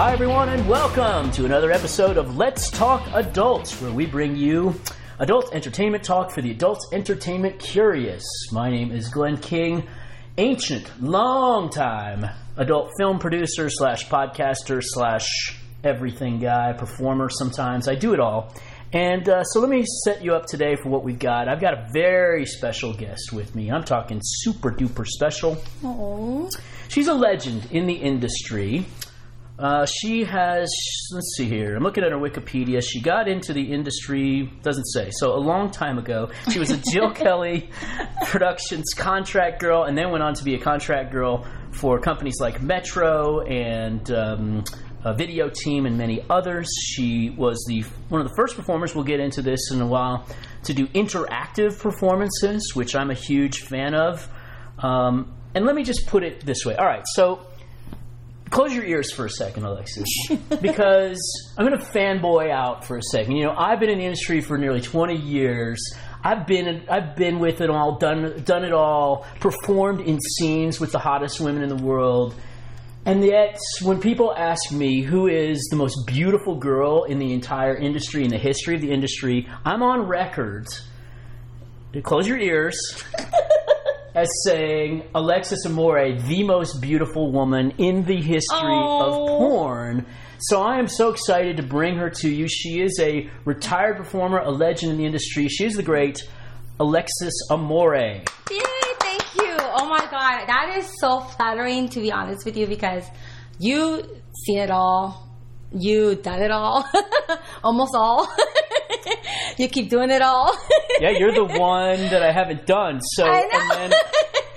Hi, everyone, and welcome to another episode of Let's Talk Adults, where we bring you adult entertainment talk for the adult entertainment curious. My name is Glenn King, ancient, long time adult film producer slash podcaster slash everything guy, performer sometimes. I do it all. And uh, so let me set you up today for what we've got. I've got a very special guest with me. I'm talking super duper special. She's a legend in the industry. Uh, she has, let's see here. I'm looking at her Wikipedia. She got into the industry, doesn't say. So a long time ago, she was a Jill Kelly Productions contract girl, and then went on to be a contract girl for companies like Metro and um, a Video Team and many others. She was the one of the first performers. We'll get into this in a while to do interactive performances, which I'm a huge fan of. Um, and let me just put it this way. All right, so close your ears for a second, Alexis, because I'm going to fanboy out for a second. You know, I've been in the industry for nearly 20 years. I've been I've been with it all, done done it all, performed in scenes with the hottest women in the world. And yet, when people ask me who is the most beautiful girl in the entire industry, in the history of the industry, I'm on record. Close your ears as saying Alexis Amore, the most beautiful woman in the history of Oh. porn. So I am so excited to bring her to you. She is a retired performer, a legend in the industry. She is the great Alexis Amore. Yay, thank you. Oh my god, that is so flattering to be honest with you because you seen it all. You done it all. Almost all. you keep doing it all. Yeah, you're the one that I haven't done. So and then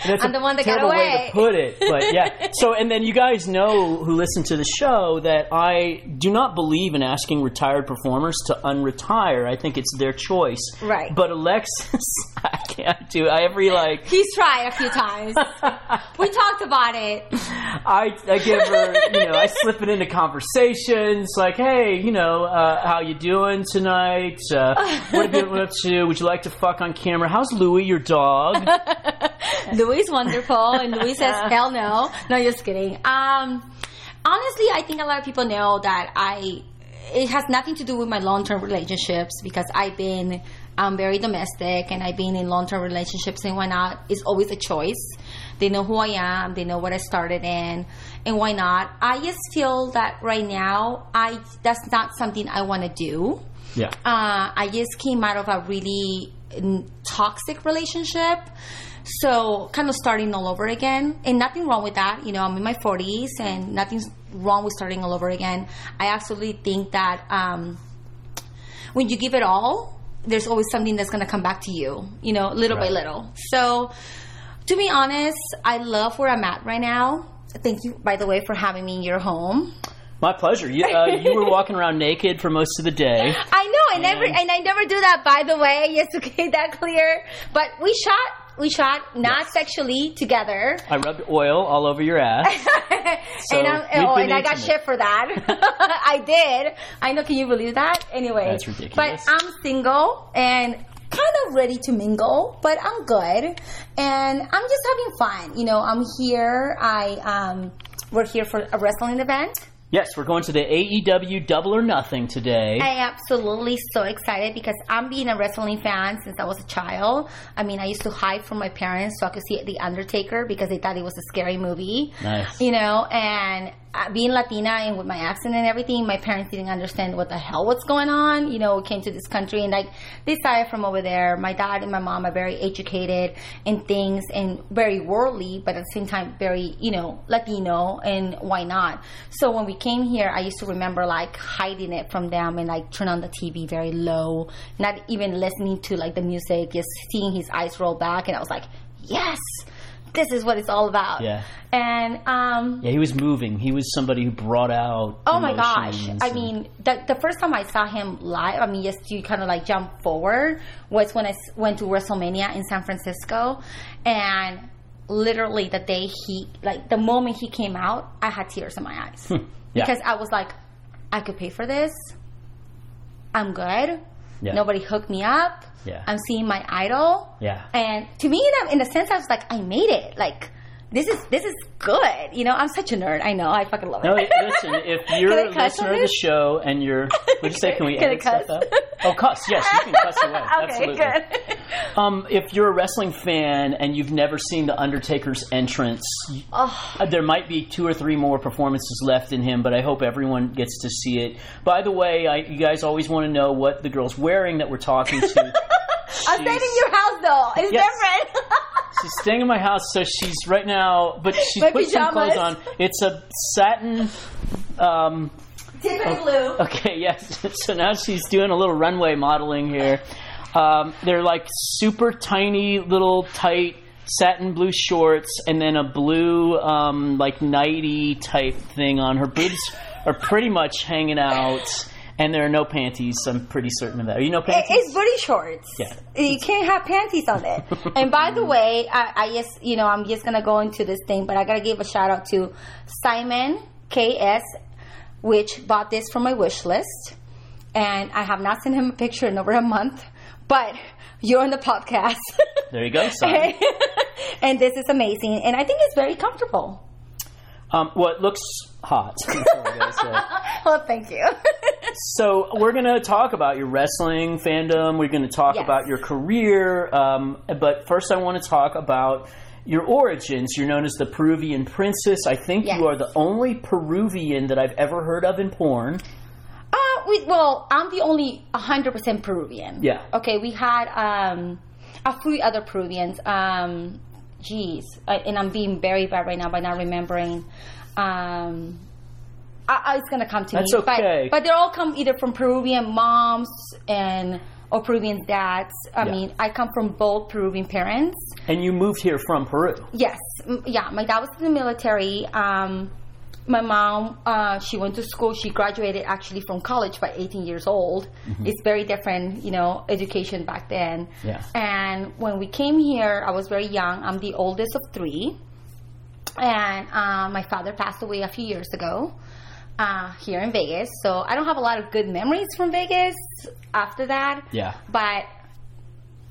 that's I'm a the one that got terrible way to put it, but yeah. So and then you guys know who listen to the show that I do not believe in asking retired performers to unretire. I think it's their choice. Right. But Alexis, I can't do. I every like He's tried a few times. we talked about it. I, I give her, you know, I slip it into conversations like, hey, you know, uh, how you doing tonight? Uh, what have you been up to? Would you like to fuck on camera? How's Louie, your dog? Louis is wonderful, and Louis says, "Hell no." No, just kidding. Um, honestly, I think a lot of people know that I. It has nothing to do with my long-term relationships because I've been um, very domestic and I've been in long-term relationships and why not? It's always a choice. They know who I am. They know what I started in, and why not? I just feel that right now, I that's not something I want to do. Yeah. Uh, I just came out of a really toxic relationship. So, kind of starting all over again. And nothing wrong with that. You know, I'm in my 40s and nothing's wrong with starting all over again. I absolutely think that um, when you give it all, there's always something that's going to come back to you, you know, little by little. So, to be honest, I love where I'm at right now. Thank you, by the way, for having me in your home. My pleasure. You, uh, you were walking around naked for most of the day. I know, I never, And- I never do that. By the way, just to get that clear. But we shot, we shot not sexually together, I rubbed oil all over your ass. So, and, oh, and I got shit for that. I did. I know. Can you believe that? Anyway, That's ridiculous. But I'm single and kind of ready to mingle, but I'm good, and I'm just having fun. You know, I'm here. I um, we're here for a wrestling event. Yes, we're going to the AEW Double or Nothing today. I am absolutely so excited because I'm being a wrestling fan since I was a child. I mean, I used to hide from my parents so I could see The Undertaker because they thought it was a scary movie. Nice. You know, and being Latina and with my accent and everything, my parents didn't understand what the hell was going on. You know, came to this country and like they started from over there. My dad and my mom are very educated in things and very worldly, but at the same time very, you know, Latino and why not? So when we came here, I used to remember like hiding it from them and like turn on the TV very low, not even listening to like the music, just seeing his eyes roll back, and I was like, yes. This is what it's all about. Yeah. And um, Yeah, he was moving. He was somebody who brought out. Oh my gosh! I mean, the the first time I saw him live, I mean, just to kind of like jump forward, was when I went to WrestleMania in San Francisco, and literally the day he, like the moment he came out, I had tears in my eyes Hmm. yeah. because I was like, I could pay for this. I'm good. Yeah. Nobody hooked me up. Yeah. I'm seeing my idol. Yeah. And to me, in a, in a sense, I was like, I made it. Like, this is this is good. You know, I'm such a nerd. I know. I fucking love it. No, listen, if you're a listener of the show and you're, would you say, can we Can edit stuff out? Oh, cuss, yes, you can cuss away. okay, Absolutely. good. Um, if you're a wrestling fan and you've never seen The Undertaker's entrance, Oh, there might be two or three more performances left in him, but I hope everyone gets to see it. By the way, I, you guys always want to know what the girl's wearing that we're talking to. I'm staying in your house though. It's Yes. different. She's staying in my house, so she's right now, but she's My put some clothes on. It's a satin. Um, Tiffany blue. okay, yes. So now she's doing a little runway modeling here. Um, they're like super tiny, little tight satin blue shorts, and then a blue um, like nighty type thing on. Her boobs are pretty much hanging out, and there are no panties. I'm pretty certain of that. Are you know panties? It's booty shorts. Yeah. You can't have panties on it. and by the way, I, I just, you know, I'm just going to go into this thing, but I got to give a shout out to Simon KS, which bought this from my wish list. And I have not sent him a picture in over a month, but you're on the podcast. there you go, Simon. and this is amazing. And I think it's very comfortable. Um, well, it looks hot. That's all I gotta say. Well, thank you. So we're going to talk about your wrestling fandom. We're going to talk Yes. about your career. Um, but first, I want to talk about your origins. You're known as the Peruvian princess. I think Yes. you are the only Peruvian that I've ever heard of in porn. Uh, we, well, I'm the only 100% Peruvian. Yeah. Okay, we had um, a few other Peruvians. Um, geez, I, and I'm being very bad right now by not remembering. Um, I, I, it's gonna come to That's me. okay. But, but they all come either from Peruvian moms and or Peruvian dads. I Yeah. mean, I come from both Peruvian parents. And you moved here from Peru. Yes, yeah. My dad was in the military. Um, my mom, uh, she went to school. She graduated actually from college by 18 years old. It's very different, you know, education back then. Yeah. And when we came here, I was very young. I'm the oldest of three, and uh, my father passed away a few years ago. Uh, here in Vegas, so I don't have a lot of good memories from Vegas after that. Yeah. But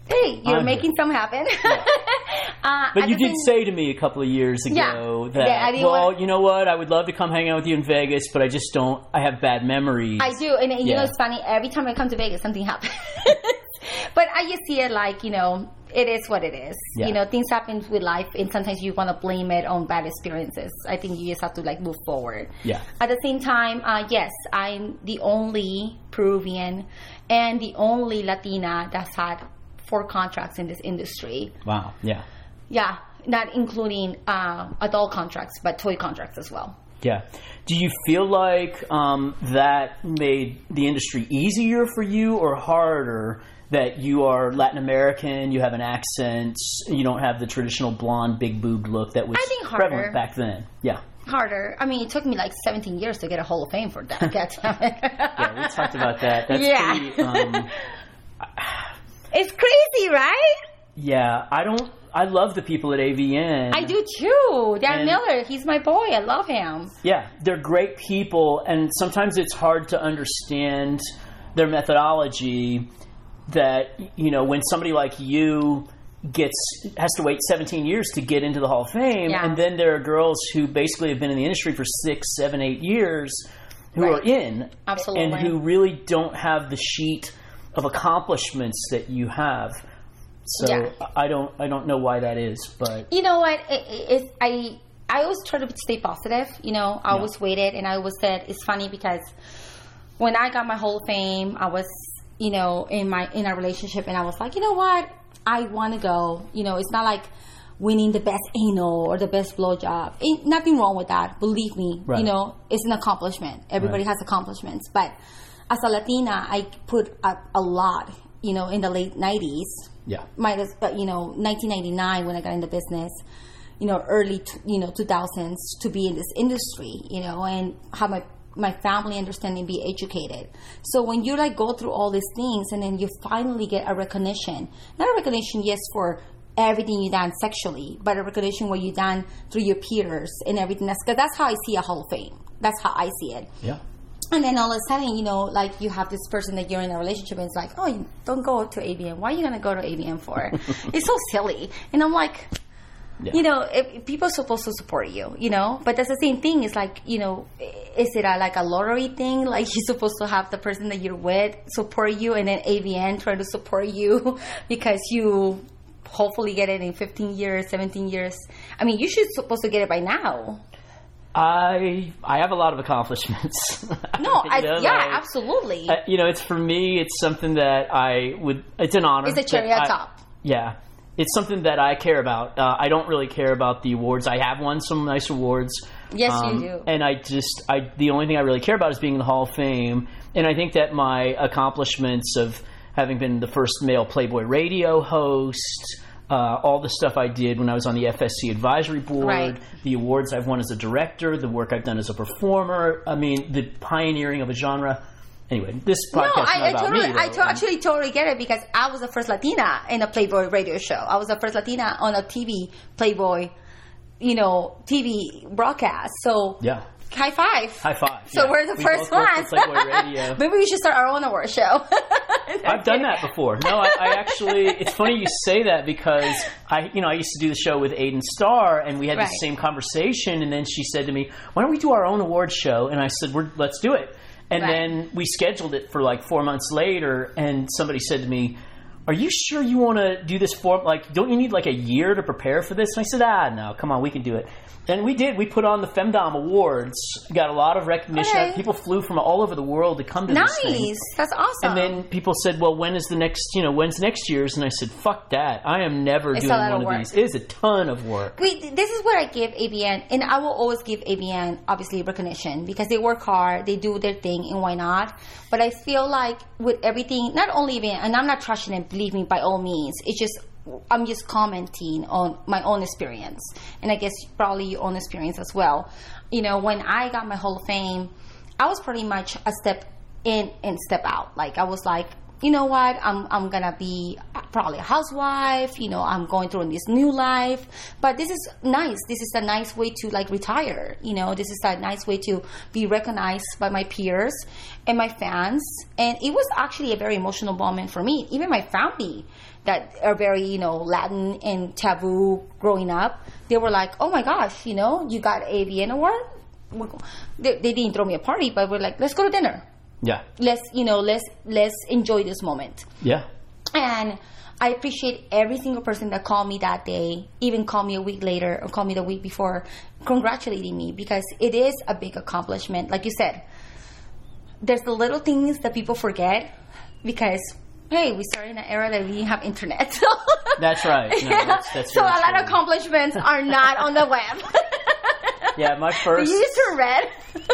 hey, you're I'm making some happen. uh, But you did say to me a couple of years ago Yeah. that, Yeah, well, want- you know what? I would love to come hang out with you in Vegas, but I just don't. I have bad memories. I do, and, and you Yeah. know it's funny. Every time I come to Vegas, something happens. but I just see it like you know, it is what it is. Yeah. You know, things happen with life, and sometimes you want to blame it on bad experiences. I think you just have to like move forward. Yeah. At the same time, uh, yes, I'm the only Peruvian and the only Latina that's had four contracts in this industry. Wow. Yeah. Yeah, not including uh, adult contracts, but toy contracts as well. Yeah. Do you feel like um, that made the industry easier for you or harder? That you are Latin American, you have an accent, you don't have the traditional blonde, big boobed look that was I think harder. prevalent back then. Yeah. harder. I mean, it took me like 17 years to get a Hall of Fame for that. God damn it. Yeah, we talked about that. That's Yeah. pretty, um, It's crazy, right? yeah, I don't. I love the people at AVN. I do too. Dan And- Miller, he's my boy. I love him. Yeah, they're great people, and sometimes it's hard to understand their methodology. That you know, when somebody like you gets has to wait 17 years to get into the Hall of Fame, Yeah. and then there are girls who basically have been in the industry for six, seven, eight years who Right. are in, Absolutely. and who really don't have the sheet of accomplishments that you have. So Yeah. I don't, I don't know why that is, but You know what? It, it, I I always try to stay positive. You know, I always waited, and I always said it's funny because when I got my Hall of Fame, I was you know in my in a relationship, and I was like, you know what? I want to go. You know, it's not like winning the best anal or the best blowjob. Ain't nothing wrong with that. Believe me. Right. You know, it's an accomplishment. Everybody Right. has accomplishments, but as a Latina, I put up a lot. You know, in the late '90s yeah, might as you know 1999 when I got into business, you know early t- you know 2000s to be in this industry, you know, and have my my family understanding be educated. So when you like go through all these things and then you finally get a recognition, not a recognition yes for everything you done sexually, but a recognition where you done through your peers and everything. That's because that's how I see a Hall of Fame. That's how I see it. yeah. And then all of a sudden, you know, like you have this person that you're in a relationship and it's like, oh, don't go to AVN. Why are you going to go to AVN for? it's so silly. And I'm like, Yeah. You know, if, people are supposed to support you, you know, but that's the same thing. It's like, you know, is it a, like a lottery thing? Like you're supposed to have the person that you're with support you and then AVN try to support you because you hopefully get it in 15 years, 17 years. I mean, you should supposed to get it by now. I I have a lot of accomplishments. No, You I, know, yeah, absolutely. uh, you know, it's for me. It's something that I would. It's an honor. it's a cherry on top. Yeah, it's something that I care about. Uh, I don't really care about the awards. I have won some nice awards. Yes, you um, do. And I just, I the only thing I really care about is being in the Hall of Fame. And I think that my accomplishments of having been the first male Playboy radio host. Uh, all the stuff I did when I was on the FSC advisory board, Right. the awards I've won as a director, the work I've done as a performer. I mean, the pioneering of a genre. Anyway, this podcast No, is I, I totally, me. I to- actually totally get it because I was the first Latina in a Playboy radio show. I was the first Latina on a TV Playboy, you know, TV broadcast. So yeah. High five. High five. So yeah. we're the We first ones. for Playboy Radio. Maybe we should start our own award show. I've done that before. No, I, I actually. It's funny you say that because I, you know, I used to do the show with Aiden Starr, and we had the same conversation. And then she said to me, "Why don't we do our own award show?" And I said, We're, "Let's do it." And Right. then we scheduled it for like four months later, and somebody said to me. Are you sure you want to do this for like? Don't you need like a year to prepare for this? And I said, Ah, no, come on, we can do it. And we did. We put on the Femdom Awards. Got a lot of recognition. Okay. People flew from all over the world to come to this thing. nice. That's awesome. And then people said, "Well, when is the next? You know, when's next year's?" And I said, "Fuck that! I am never It's doing lot of one of these. It is a ton of work." Wait, this is what I give AVN, and I will always give AVN obviously recognition because they work hard, they do their thing, and why not? But I feel like with everything, not only AVN, and I'm not trashing it, believe me, by all means. It's just I'm just commenting on my own experience, and I guess probably your own experience as well. You know, when I got my Hall of Fame, I was pretty much a step in and step out. Like I was like, you know what? I'm I'm gonna be probably a housewife. You know, I'm going through this new life. But this is nice. This is a nice way to like retire. You know, this is a nice way to be recognized by my peers and my fans. And it was actually a very emotional moment for me. Even my family that are very you know Latin and taboo growing up, they were like, oh my gosh, you know, you got AVN award. They, they didn't throw me a party, but we're like, let's go to dinner Yeah, let's you know let's let's enjoy this moment. Yeah, and i appreciate every single person that called me that day even called me a week later or called me the week before congratulating me because it is a big accomplishment. Like you said there's the little things that people forget because hey we started in an era that we didn't have internet. That's right. No, that's, that's so a lot of accomplishments are not on the web Yeah, my first you used to read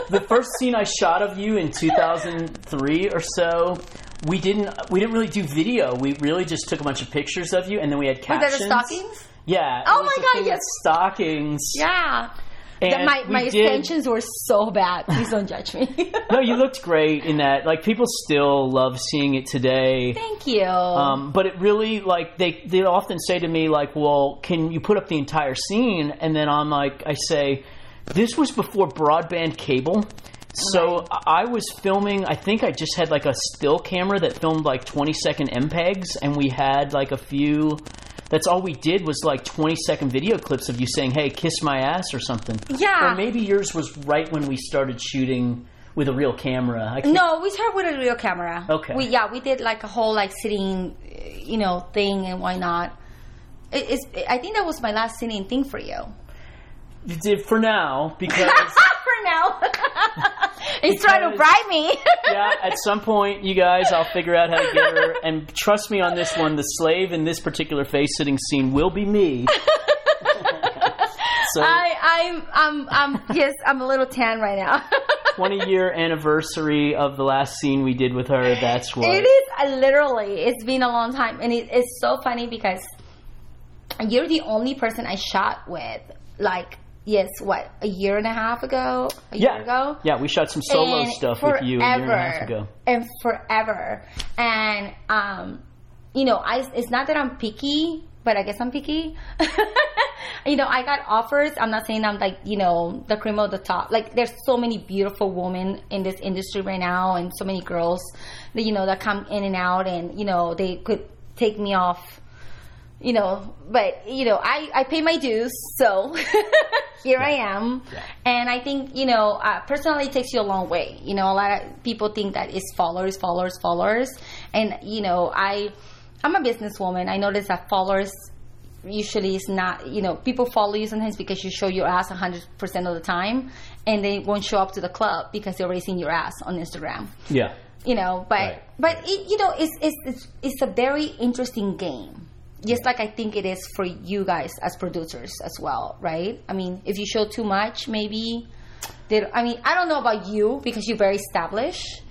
the first scene I shot of you in 2003 or so. We didn't we didn't really do video. We really just took a bunch of pictures of you, and then we had Was captions. that the stockings? Yeah. Oh my God, yes. Stockings. yeah And That my, my extensions were so bad. Please don't judge me. No, you looked great in that. Like people still love seeing it today. Thank you. Um, but it really like they they often say to me like, "Well, can you put up the entire scene?" And then I'm like, I say, "This was before broadband cable." So I was filming. I think I just had like a still camera that filmed like 20 second MPEGs, and we had like a few. That's all we did was like 20 second video clips of you saying, "Hey, kiss my ass" or something. Yeah. Or maybe yours was right when we started shooting with a real camera. I no, we started with a real camera. Okay. We yeah, we did like a whole like sitting, you know, thing, and why not? It, it's. I think that was my last sitting thing for you. You did for now because. for now, he's trying to bribe me. yeah, at some point, you guys, I'll figure out how to get her. And trust me on this one, the slave in this particular face sitting scene will be me. so, I, I'm, I'm, I'm. Yes, I'm a little tan right now. 20 year anniversary of the last scene we did with her. That's what. It is literally. It's been a long time, and it, it's so funny because you're the only person I shot with. Like, yes, what a year and a half ago, a Yeah. year ago. Yeah, we shot some solo And stuff with you a year and a half forever, ago. And forever. And um, you know, I it's not that I'm picky, but I guess I'm picky. you know, I got offers. I'm not saying I'm like, you know, the cream of the top. Like there's so many beautiful women in this industry right now and so many girls that you know that come in and out and, you know, they could take me off you know, but you know, I I pay my dues, so here I am, Yeah. and I think you know, uh, personally, it takes you a long way. You know, a lot of people think that it's followers, followers, followers, and you know, I I'm a businesswoman. I notice that followers usually is not you know people follow you sometimes because you show your ass 100% of the time and they won't show up to the club because they're raising your ass on instagram Yeah. you know but Right. but it, you know it's, it's it's it's a very interesting game just like i think it is for you guys as producers as well right i mean if you show too much maybe they, i mean i don't know about you because you're very established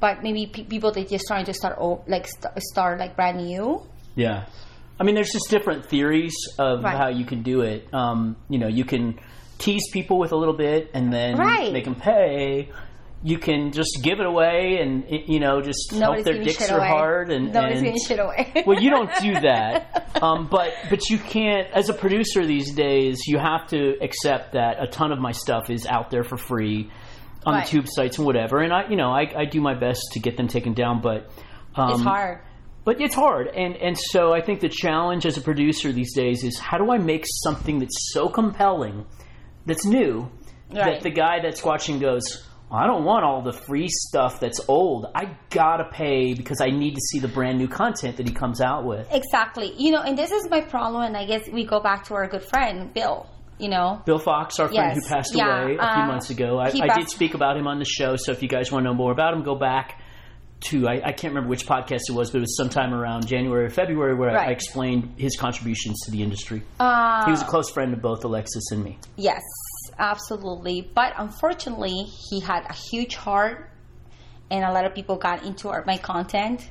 but maybe pe- people that just trying to start like st- start like brand new Yeah. I mean, there's just different theories of Right. how you can do it. Um, you know, you can tease people with a little bit and then Right. make them pay. You can just give it away and, you know, just help their dicks are away hard. And, nobody's and giving shit away well, you don't do that, um, but but you can't. As a producer these days, you have to accept that a ton of my stuff is out there for free on Right. the tube sites and whatever. And I, you know, I, I do my best to get them taken down, but um, it's hard but it's hard, and and so I think the challenge as a producer these days is how do I make something that's so compelling, that's new, that the guy that's watching goes. I don't want all the free stuff that's old. I gotta pay because I need to see the brand new content that he comes out with. Exactly. You know, and this is my problem, and I guess we go back to our good friend, Bill. You know, Bill Fox, our friend Yes. who passed Yeah, away a few uh, months ago. I, I did speak about him on the show, so if you guys want to know more about him, go back to I, I can't remember which podcast it was, but it was sometime around January or February where I Right. explained his contributions to the industry. uh, He was a close friend of both Alexis and me. yes, absolutely. But unfortunately, he had a huge heart, and a lot of people got into my content.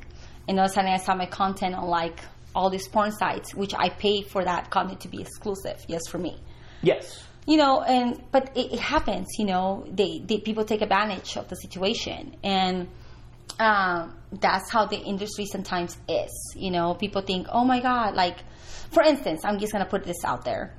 And all of a sudden, I saw my content on like all these porn sites, which I pay for that content to be exclusive, just for me. Yes. you know and but it, it happens you know they, they people take advantage of the situation and um, that's how the industry sometimes is you know people think oh my god like for instance i'm just gonna put this out there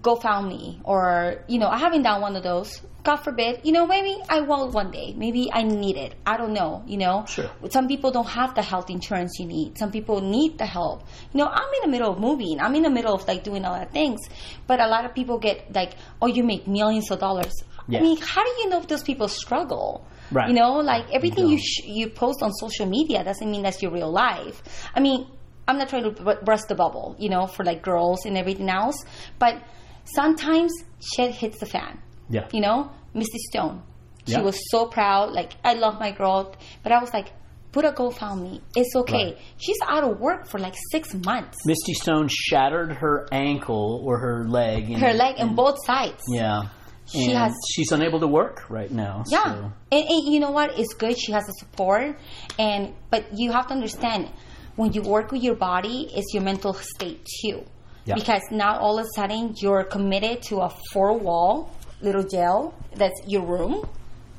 GoFundMe or you know I haven't done one of those. God forbid, you know maybe I will one day. Maybe I need it. I don't know. You know, Sure. Some people don't have the health insurance you need. Some people need the help. You know, I'm in the middle of moving. I'm in the middle of like doing a lot of things. But a lot of people get like, oh, you make millions of dollars. Yeah. I mean, how do you know if those people struggle? Right. You know, like everything you don't. sh- you post on social media doesn't mean that's your real life. I mean, I'm not trying to bu- burst the bubble, you know, for like girls and everything else, but sometimes shit hits the fan. Yeah. You know, Misty Stone, she Yeah. was so proud. Like, I love my girl, but I was like, put a GoFundMe. It's okay. Right. She's out of work for like six months. Misty Stone shattered her ankle or her leg. and- Her leg on and- both sides. Yeah. She and has- she's unable to work right now. Yeah, so- and, and you know what? It's good she has the support, and but you have to understand when you work with your body, it's your mental state too. Yeah. Because now all of a sudden you're committed to a four wall little jail that's your room.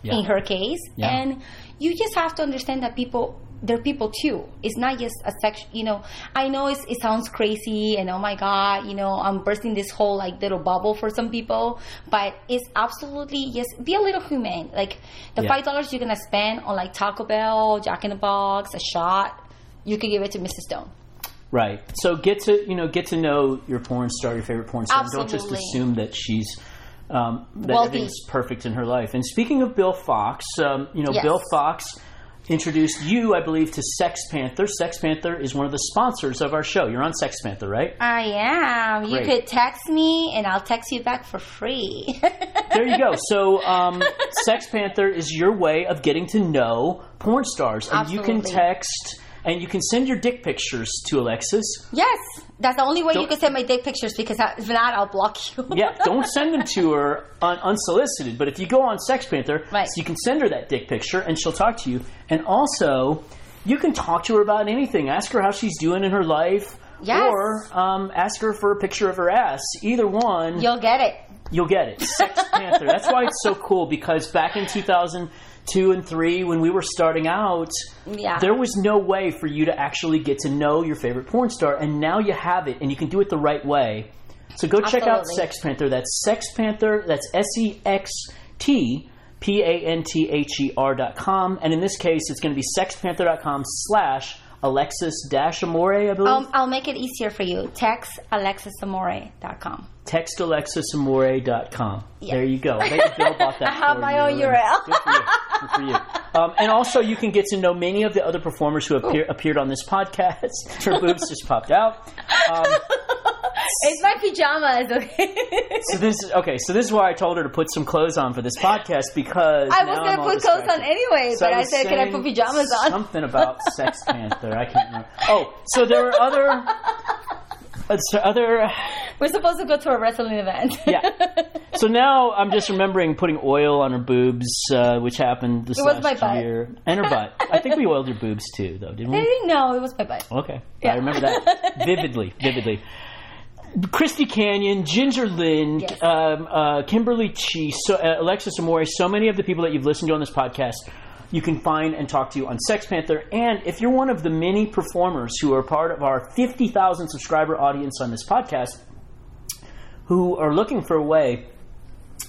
Yeah. In her case, Yeah. and you just have to understand that people. They're people too. It's not just a section. You know, I know it's, it sounds crazy, and oh my god, you know, I'm bursting this whole like little bubble for some people, but it's absolutely just be a little human. Like the Yeah. five dollars you're gonna spend on like Taco Bell, Jack in the Box, a shot, you could give it to Misty Stone. Right. So get to you know get to know your porn star, your favorite porn star. Don't just assume that she's um, that Wealthy. everything's perfect in her life. And speaking of Bill Fox, um, you know Yes. Bill Fox introduced you, I believe, to Sex Panther. SextPanther is one of the sponsors of our show. You're on SextPanther, right? I am. You could text me, and I'll text you back for free. There you go. So, um, SextPanther is your way of getting to know porn stars, and you can text and you can send your dick pictures to Alexis. yes, that's the only way you Don't- can send my dick pictures because I- if not, I'll block you. Yeah, don't send them to her un- unsolicited. But if you go on SextPanther, Right. you can send her that dick picture, and she'll talk to you. And also, you can talk to her about anything. Ask her how she's doing in her life, Yes. or um, ask her for a picture of her ass. Either one, You'll get it. you'll get it. Sex Panther. That's why it's so cool because back in 2002 and 3 when we were starting out, Yeah. there was no way for you to actually get to know your favorite porn star and now you have it and you can do it the right way. So go check out SextPanther. That's SextPanther. That's S E X T P A N T H E R dot com. And in this case, it's going to be sextpanther.com slash Alexis Dash Amore, I believe. Um, I'll make it easier for you. Text alexisamore.com. TextAlexisAmore.com. Yeah. There you go. You Bill bought that I have my own URL. Good for you. Good for you. Um, and also, you can get to know many of the other performers who appear, appeared on this podcast. Her boobs just popped out. Um, It's my pajamas, okay? so this is okay. So this is why I told her to put some clothes on for this podcast because I was gonna put clothes on anyway, So but I, was said, "Can I put pajamas on?" Something about SextPanther. I can't remember. Oh, so there were other, so other. We're supposed to go to a wrestling event. Yeah. So now I'm just remembering putting oil on her boobs, uh, which happened this It was last my butt. year, and her butt. I think we oiled your boobs too, though, didn't we? didn't it was my butt. Okay, I remember that vividly, vividly. Christy Canyon, Ginger Lynn, Yes. um, uh, Kimberly Chi, so, uh, Alexis Amore, so many of the people that you've listened to on this podcast, you can find and talk to you on SextPanther. And if you're one of the many performers who are part of our 50,000 subscriber audience on this podcast, who are looking for a way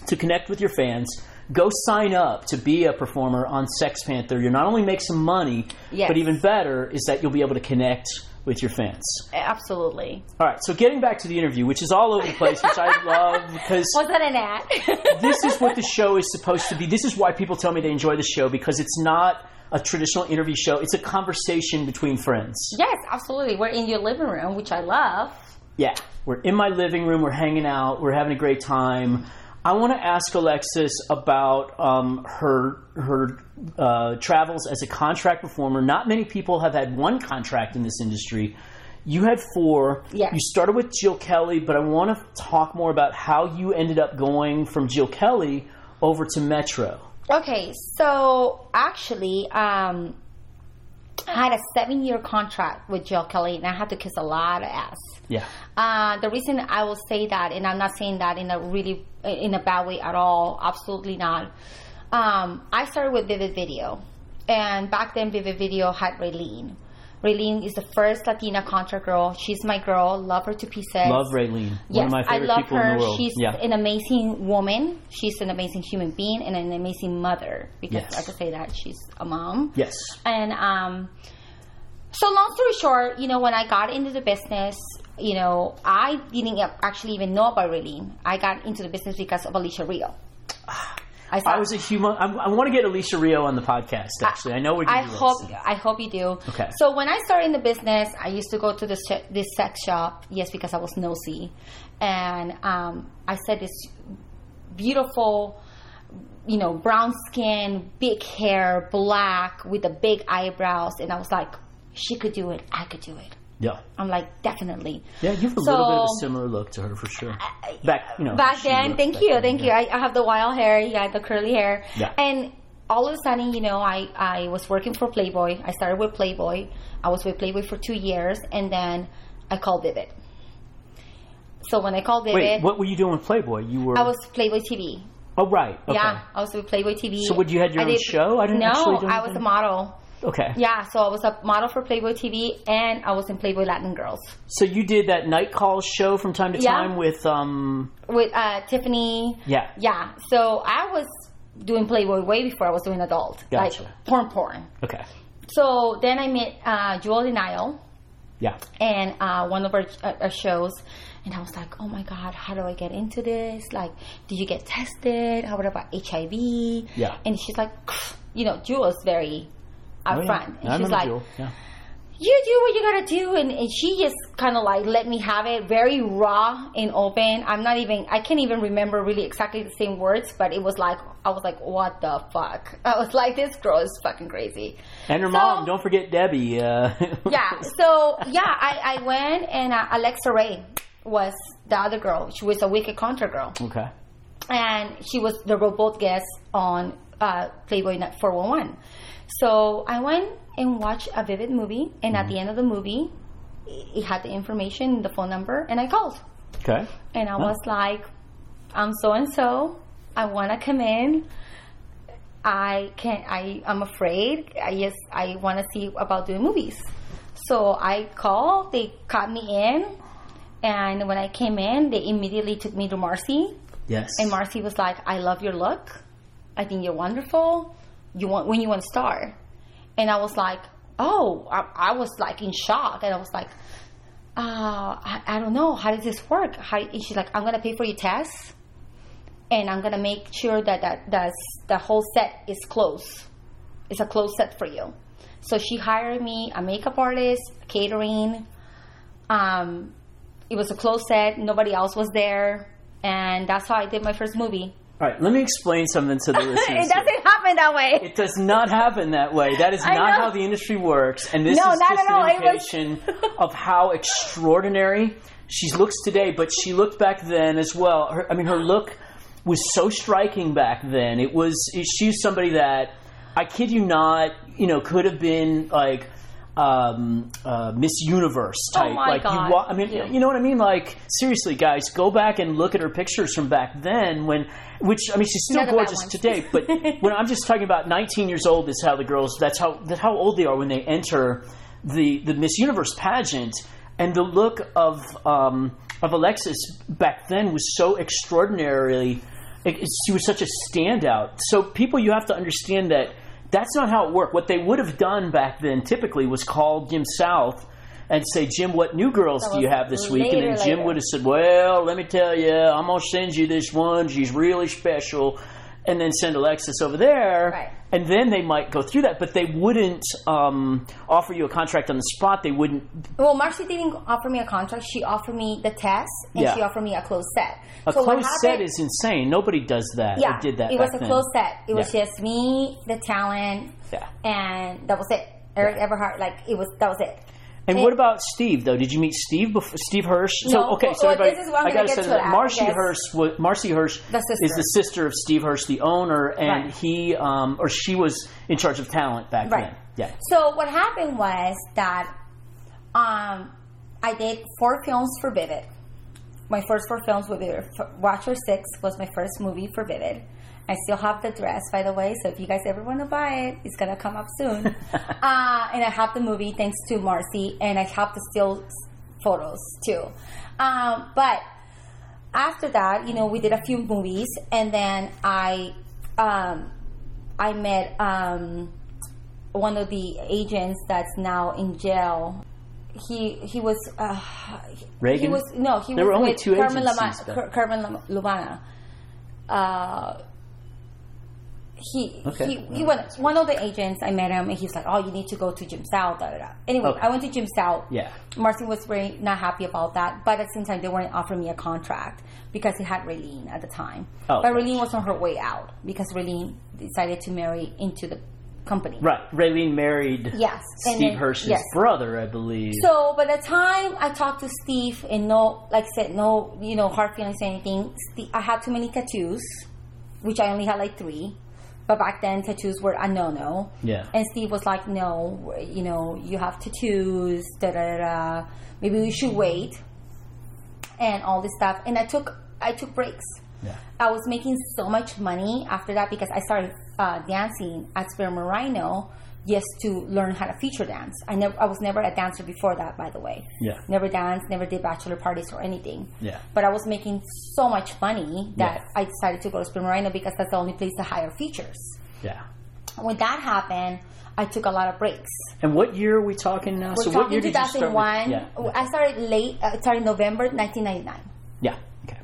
to connect with your fans, go sign up to be a performer on SextPanther. You'll not only make some money, Yes. but even better is that you'll be able to connect with your fans. Absolutely. All right, so getting back to the interview, which is all over the place, which I love because Was that an ad? this is what the show is supposed to be. This is why people tell me they enjoy the show because it's not a traditional interview show. It's a conversation between friends. yes, absolutely. We're in your living room, which I love. Yeah, we're in my living room. We're hanging out. We're having a great time. I want to ask Alexis about um, her her uh, travels as a contract performer. Not many people have had one contract in this industry. You had four. Yes. You started with Jill Kelly, but I want to talk more about how you ended up going from Jill Kelly over to Metro. Okay, so actually, um, I had a seven year contract with Jill Kelly, and I had to kiss a lot of ass. Yeah. Uh, the reason I will say that, and I'm not saying that in a really in a bad way at all, absolutely not. Um, I started with Vivid Video, and back then Vivid Video had Raylene. Raylene is the first Latina contract girl. She's my girl. Love her to pieces. Love Raylene. One Yes, of my I love people her. in the world. She's yeah. an amazing woman. She's an amazing human being and an amazing mother because Yes. I could say that she's a mom. yes. And um, so long story short, you know, when I got into the business, you know, I didn't actually even know about Raylene. I got into the business because of Alicia Rio. I, I was a human. I, I want to get Alicia Rio on the podcast. Actually, I, know we're. I hope this. I hope you do. Okay. So when I started in the business, I used to go to this this sex shop. Yes, because I was nosy, and um, I said this beautiful, you know, brown skin, big hair, black with the big eyebrows, and I was like, she could do it. I could do it. Yeah. I'm like, definitely. Yeah, you have a little bit of a similar look to her for sure. Back, you know. back then. Thank back you, then, thank yeah. you. I, I have the wild hair, yeah, the curly hair, Yeah. and all of a sudden, you know, I I was working for Playboy. I started with Playboy. I was with Playboy for two years, and then I called Vivid. So when I called Vivid, Wait, what were you doing with Playboy? You were. I was Playboy TV. Oh, right. Okay. Yeah, I was with Playboy TV. So would you had your I own show? I didn't no, I was a model. Okay. Yeah, so I was a model for Playboy TV, and I was in Playboy Latin Girls So you did that night call show from time to Yeah. time with um. with uh, Tiffany. Yeah. Yeah, so I was doing Playboy way before I was doing adult, Gotcha. like porn, porn. Okay. So then I met uh, Jewel De'Nyle Yeah. and uh, one of our, uh, our shows, and I was like, oh my god, how do I get into this? Like, did you get tested? How about HIV? Yeah. And she's like, you know, Jewel is very Oh, yeah. and she's like, Yeah. you do what you gotta do and, and she just kind of like let me have it very raw and open i'm not even i can't even remember really exactly the same words but it was like i was like what the fuck i was like this girl is fucking crazy And her So- mom. Don't forget Debbie. Uh, yeah so yeah i, I went and uh, Alexa Rae was the other girl she was a wicked contra girl Okay. and she was the robot guest on uh, Playboy Net 411. So I went and watched a Vivid movie, and at the end of the movie, it had the information, the phone number, and I called. Okay. And I was like, I'm so and so. I want to come in. I can't. I I'm afraid. I just I want to see about doing movies. So I called. They caught me in, and when I came in, they immediately took me to Marcy. Yes. And Marcy was like, "I love your look. I think you're wonderful. You want when you want to star." And I was like, oh, I, I was like in shock, and I was like, uh, I, I don't know, how does this work? How, and she's like, I'm gonna pay for your tests, and I'm gonna make sure that that the the whole set is closed. It's a closed set for you. So she hired me a makeup artist, catering. Um, it was a closed set. Nobody else was there, and that's how I did my first movie. All right, let me explain something to the listeners. it doesn't happen that way. It does not happen that way. That is not how the industry works, and this No, is not just an It was- of how extraordinary she looks today. But she looked back then as well. Her, I mean, her look was so striking back then. It was she's somebody that I kid you not, you know, could have been like um, uh, Miss Universe type. Oh my like God. you, wa- I mean, Yeah. you know what I mean? Like seriously, guys, go back and look at her pictures from back then. When, which I mean, she's still gorgeous today, but when I'm just talking about 19 years old is how the girls. That's how that's how old they are when they enter the the Miss Universe pageant, and the look of um, of Alexis back then was so extraordinarily. It, it- she was such a standout. So people, you have to understand that that's not how it worked. What they would have done back then typically was call Jim South. And say, Jim, what new girls do you have this week? And then Jim would have said, Well, let me tell you, I'm going to send you this one. She's really special. And then send Alexis over there. Right. And then they might go through that, but they wouldn't um, offer you a contract on the spot. They wouldn't. Well, Marcy didn't offer me a contract. She offered me the test, and Yeah. she offered me a closed set. A So closed set is insane. Nobody does that yeah, or did that It was a then. closed set. It was Yeah. just me, the talent, Yeah. and that was it. Eric Everhart, like it was. That was it. And It- what about Steve though? Did you meet Steve before Steve Hirsch? No, so okay, well, so everybody, this is what I'm I gotta get say to that Marcy yes. Hirsch, was, Marcy Hirsch The is the sister of Steve Hirsch, the owner, and Right. he um, or she was in charge of talent back Right. then. Yeah. So what happened was that um, I did four films for Vivid. My first four films were Vivid. Watcher Six was my first movie for Vivid. I still have the dress, by the way. So if you guys ever want to buy it, it's gonna come up soon. uh, and I have the movie thanks to Marcy, and I have the still photos too. Um, but after that, you know, we did a few movies, and then I, um, I met um, one of the agents that's now in jail. He he was uh, Reagan? He was no, he There was were only with two Carmen Lama- Carmen Lumana. Uh, he Okay. he, he went one of the agents I met him and he's like, Oh, you need to go to Jim South, da, da, da. Anyway, Okay. I went to Jim South. Yeah. Marcy was very not happy about that, but at the same time they weren't offering me a contract because he had Raylene at the time. Oh, but. Raylene was on her way out because Raylene decided to marry into the company. Right. Raylene married Yes. Steve then- Hirsch's yes. brother, I believe. So by the time I talked to Steve and no, like I said, no, you know, hard feelings or anything. Steve, I had too many tattoos, which I only had like three. But back then, tattoos were a no-no. Yeah. And Steve was like, "No, you know, you have tattoos. Da da da. Maybe we should wait." And all this stuff. And I took I took breaks. yeah. I was making so much money after that because I started uh, dancing at Spearmint Rhino just to learn how to feature dance. I never, I was never a dancer before that, by the way. Yeah. Never danced, never did bachelor parties or anything. Yeah. But I was making so much money that Yeah. I decided to go to Spearmint Rhino because that's the only place to hire features. Yeah. When that happened, I took a lot of breaks. And what year are we talking now? We're so what talking year did you start? 2001. With, yeah. I started late. uh, I started November 1999. Yeah. Okay.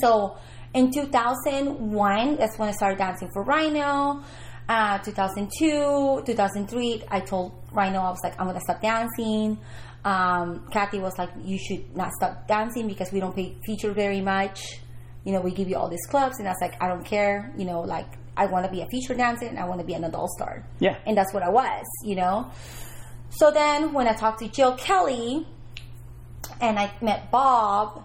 So in 2001, that's when I started dancing for Rhino. Uh, 2002, 2003, I told Rhino, I was like, I'm going to stop dancing. Um, Kathy was like, you should not stop dancing because we don't pay feature very much. You know, we give you all these clubs. And I was like, I don't care. You know, like, I want to be a feature dancer and I want to be an adult star. Yeah. And that's what I was, you know. So then when I talked to Jill Kelly and I met Bob,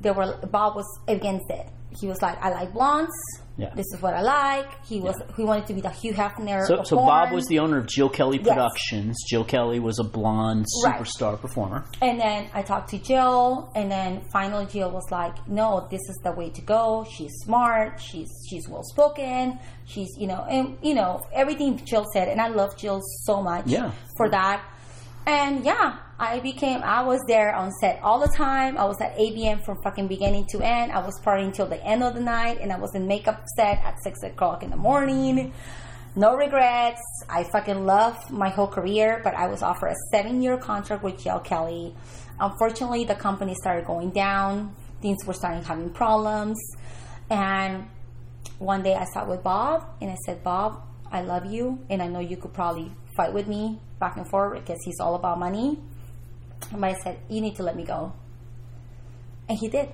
there were Bob was against it. He was like, I like blondes. Yeah. This is what I like. He was he wanted to be the Hugh Hefner. So, so Bob was the owner of Jill Kelly Yes. Productions. Jill Kelly was a blonde Right. superstar performer. And then I talked to Jill, and then finally Jill was like, "No, this is the way to go. She's smart. She's she's well spoken. She's you know, and you know everything Jill said, and I love Jill so much Yeah. for that. And yeah, I became I was there on set all the time. I was at AVN from fucking beginning to end. I was partying till the end of the night, and I was in makeup set at six o'clock in the morning. no regrets. I fucking love my whole career, but I was offered a seven year contract with Jill Kelly. Unfortunately, the company started going down. Things were starting having problems. And one day I sat with Bob and I said, Bob, I love you, and I know you could probably fight with me back and forth because he's all about money. But I said, You need to let me go. And he did.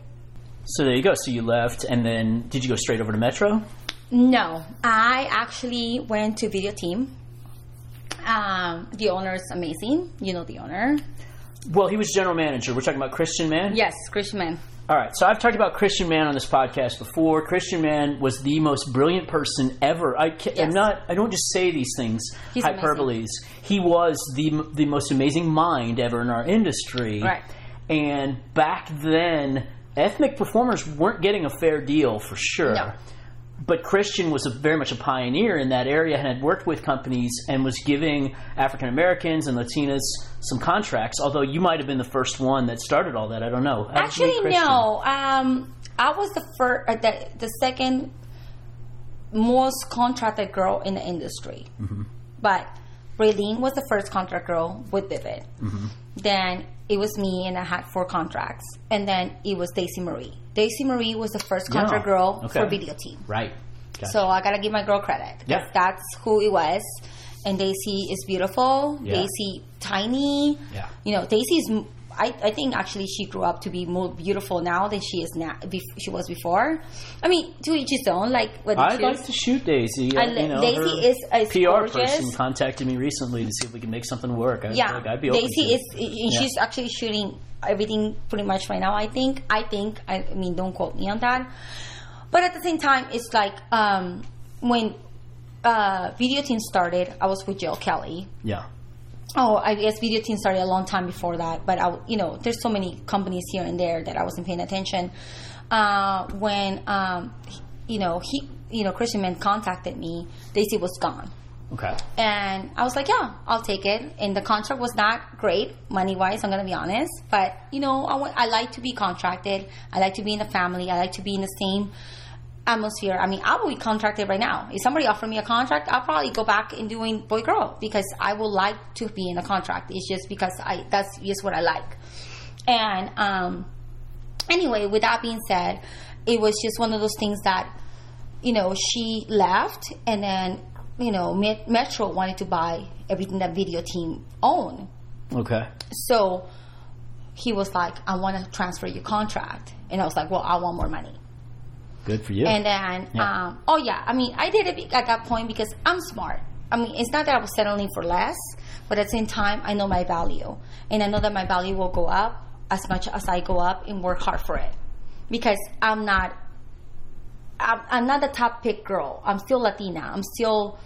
So there you go. So you left, and then did you go straight over to Metro? No, I actually went to Video Team. Um, the owner is amazing. You know the owner. Well, he was general manager. We're talking about Christian Mann. Yes, Christian Mann. All right. So I've talked about Christian Mann on this podcast before. Christian Mann was the most brilliant person ever. I I'm Yes. not. I don't just say these things He's hyperboles. He was the the most amazing mind ever in our industry. Right. And back then, ethnic performers weren't getting a fair deal for sure. No. But Christian was a, very much a pioneer in that area and had worked with companies and was giving African Americans and Latinas some contracts. Although you might have been the first one that started all that. I don't know. How did you meet Actually, no. Um, I was the first, uh, the, the second most contracted girl in the industry. Mm-hmm. But Raylene was the first contract girl with Vivid. Mm-hmm. Then it was me, and I had four contracts. And then it was Daisy Marie. Daisy Marie was the first contract Yeah. girl Okay. for Video Team. Right. Gotcha. So I gotta give my girl credit. Yeah. That's who it was. And Daisy is beautiful. Yeah. Daisy tiny. Yeah. You know, Daisy is. I, I think actually she grew up to be more beautiful now than she is now. bef- She was before. I mean, to each his own. Like what I'd choose. like to shoot Daisy. I Uh, you know, Daisy is- is PR gorgeous. person contacted me recently to see if we can make something work. I, yeah, like, I'd be Daisy is. and She's actually shooting everything pretty much right now. I think. I think. I, I mean, don't quote me on that. But at the same time, it's like um, when uh, Video Team started. I was with Jill Kelly. Yeah. Oh, I guess Video Team started a long time before that, but I, you know, there's so many companies here and there that I wasn't paying attention. Uh, when, um, you know, he, you know, Christian Mann contacted me, Daisy was gone. Okay. And I was like, yeah, I'll take it. And the contract was not great money wise, I'm going to be honest. But, you know, I, want, I like to be contracted. I like to be in the family. I like to be in the same atmosphere. I mean, I will be contracted right now. If somebody offered me a contract, I'll probably go back and doing boy girl because I would like to be in a contract. It's just because I that's just what I like. And um, anyway, with that being said, it was just one of those things that you know she left, and then you know Met- Metro wanted to buy everything that Video Team owned. Okay. So he was like, "I want to transfer your contract," and I was like, "Well, I want more money." Good for you. And then, Yeah. um, oh yeah, I mean, I did it at that point because I'm smart. I mean, it's not that I was settling for less, but at the same time, I know my value, and I know that my value will go up as much as I go up and work hard for it. Because I'm not, I'm, I'm not the top pick girl. I'm still Latina. I'm still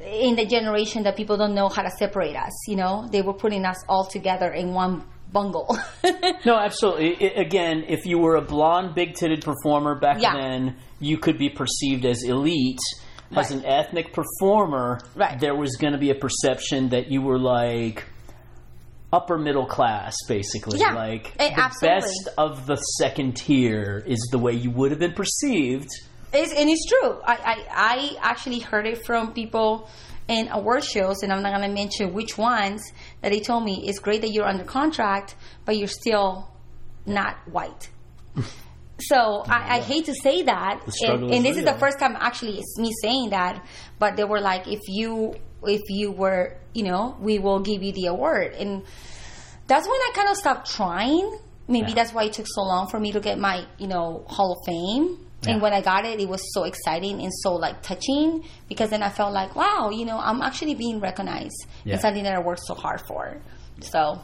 in the generation that people don't know how to separate us. You know, they were putting us all together in one bungle. no, absolutely. I- again, if you were a blonde, big-titted performer back Yeah. then, you could be perceived as elite. As an ethnic performer, Right. there was going to be a perception that you were like upper middle class, basically. Yeah, like eh, the absolutely. best of the second tier is the way you would have been perceived. It's, and it's true. I, I, I actually heard it from people in award shows, and I'm not going to mention which ones, that they told me it's great that you're under contract, but you're still not white. So I, I hate to say that, and, and this is the first time actually it's me saying that. But they were like, if you if you were, you know, we will give you the award, and that's when I kind of stopped trying. Maybe Yeah. that's why it took so long for me to get my, you know, Hall of Fame. Yeah. And when I got it, it was so exciting and so like touching because then I felt like, wow, you know, I'm actually being recognized Yeah. in something that I worked so hard for. So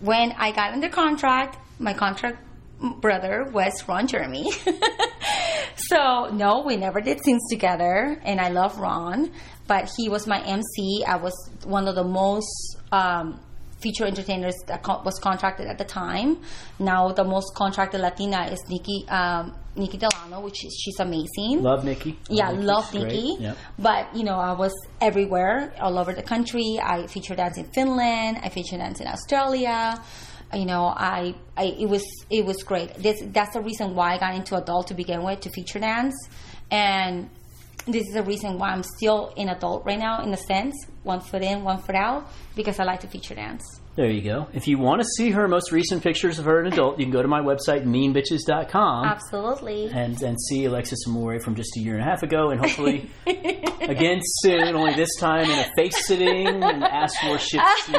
when I got under contract, my contract brother was Ron Jeremy. so no, we never did scenes together, and I love Ron, but he was my MC. I was one of the most um, feature entertainers that co- was contracted at the time. Now the most contracted Latina is Nikki um, Nikki Delano, which is, she's amazing. Love Nikki. Yeah, love. Nikki. Yep. But you know, I was everywhere, all over the country. I featured dance in Finland. I featured dance in Australia. You know, I, I it was it was great. This that's the reason why I got into adult to begin with to feature dance, and this is the reason why I'm still in adult right now, in a sense, one foot in, one foot out, because I like to feature dance. There you go. If you want to see her most recent pictures of her an adult, you can go to my website, meanbitches.com. Absolutely. And, and see Alexis Amore from just a year and a half ago, and hopefully again soon, only this time in a face sitting and ass worship scene.